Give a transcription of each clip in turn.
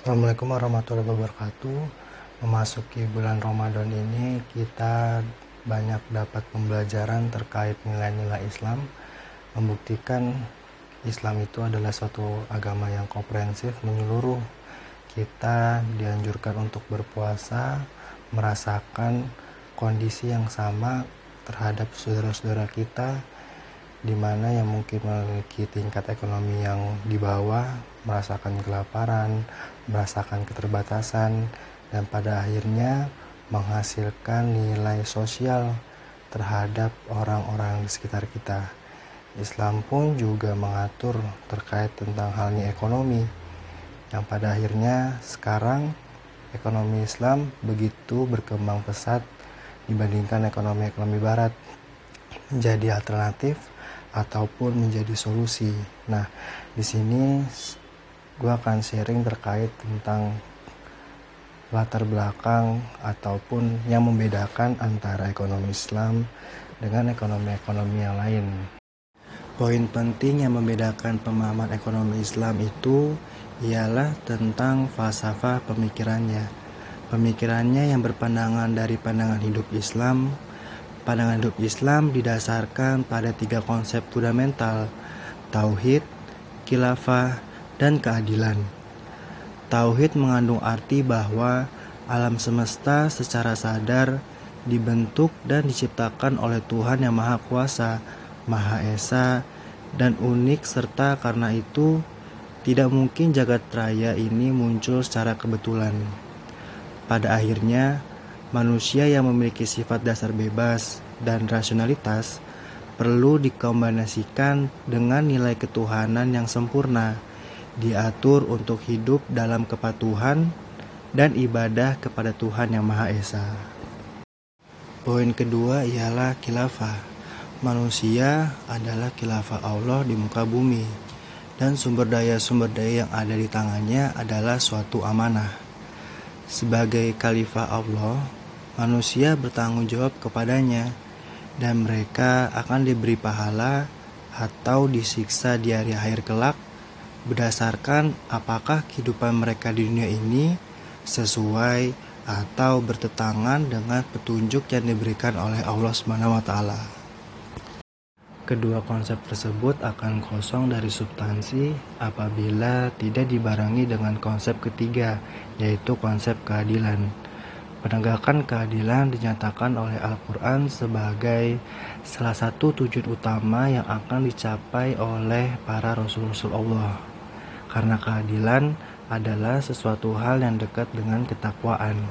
Assalamualaikum warahmatullahi wabarakatuh. Memasuki bulan Ramadan ini kita banyak dapat pembelajaran terkait nilai-nilai Islam, membuktikan Islam itu adalah suatu agama yang komprehensif menyeluruh. Kita dianjurkan untuk berpuasa, merasakan kondisi yang sama terhadap saudara-saudara kita di mana yang mungkin memiliki tingkat ekonomi yang di bawah, merasakan kelaparan, merasakan keterbatasan, dan pada akhirnya menghasilkan nilai sosial terhadap orang-orang di sekitar kita. Islam pun juga mengatur terkait tentang halnya ekonomi, yang pada akhirnya sekarang ekonomi Islam begitu berkembang pesat dibandingkan ekonomi-ekonomi Barat menjadi alternatif ataupun menjadi solusi. Nah, di sini gue akan sharing terkait tentang latar belakang ataupun yang membedakan antara ekonomi Islam dengan ekonomi-ekonomi yang lain. Poin penting yang membedakan pemahaman ekonomi Islam itu ialah tentang falsafah pemikirannya. Pemikirannya yang berpandangan dari pandangan hidup Islam Pandangan hidup Islam didasarkan pada tiga konsep fundamental, tauhid, khilafah, dan keadilan. Tauhid mengandung arti bahwa alam semesta secara sadar dibentuk dan diciptakan oleh Tuhan yang Maha Kuasa, Maha Esa, dan unik serta karena itu tidak mungkin jagat raya ini muncul secara kebetulan. Pada akhirnya, Manusia yang memiliki sifat dasar bebas dan rasionalitas perlu dikombinasikan dengan nilai ketuhanan yang sempurna, diatur untuk hidup dalam kepatuhan dan ibadah kepada Tuhan Yang Maha Esa. Poin kedua ialah khilafah. Manusia adalah khilafah Allah di muka bumi dan sumber daya-sumber daya yang ada di tangannya adalah suatu amanah. Sebagai khalifah Allah, manusia bertanggung jawab kepadanya, dan mereka akan diberi pahala atau disiksa di hari akhir kelak berdasarkan apakah kehidupan mereka di dunia ini sesuai atau bertetangan dengan petunjuk yang diberikan oleh Allah Subhanahu wa taala. Kedua konsep tersebut akan kosong dari substansi apabila tidak dibarengi dengan konsep ketiga, yaitu konsep keadilan. Penegakan keadilan dinyatakan oleh Al-Quran sebagai salah satu tujuan utama yang akan dicapai oleh para Rasul-Rasul Allah. Karena keadilan adalah sesuatu hal yang dekat dengan ketakwaan.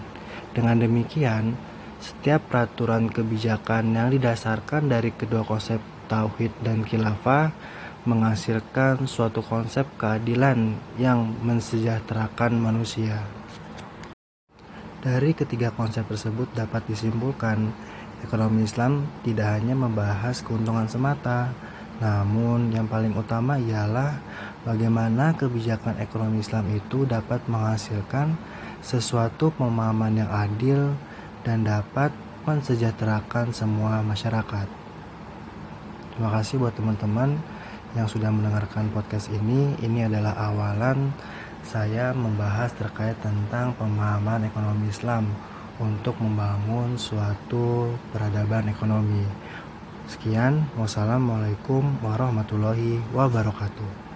Dengan demikian, setiap peraturan kebijakan yang didasarkan dari kedua konsep tauhid dan khilafah menghasilkan suatu konsep keadilan yang mensejahterakan manusia. Dari ketiga konsep tersebut dapat disimpulkan, ekonomi Islam tidak hanya membahas keuntungan semata, namun yang paling utama ialah bagaimana kebijakan ekonomi Islam itu dapat menghasilkan sesuatu pemahaman yang adil dan dapat mensejahterakan semua masyarakat. Terima kasih buat teman-teman yang sudah mendengarkan podcast ini. Ini adalah awalan saya membahas terkait tentang pemahaman ekonomi Islam untuk membangun suatu peradaban ekonomi. Sekian, wassalamualaikum warahmatullahi wabarakatuh.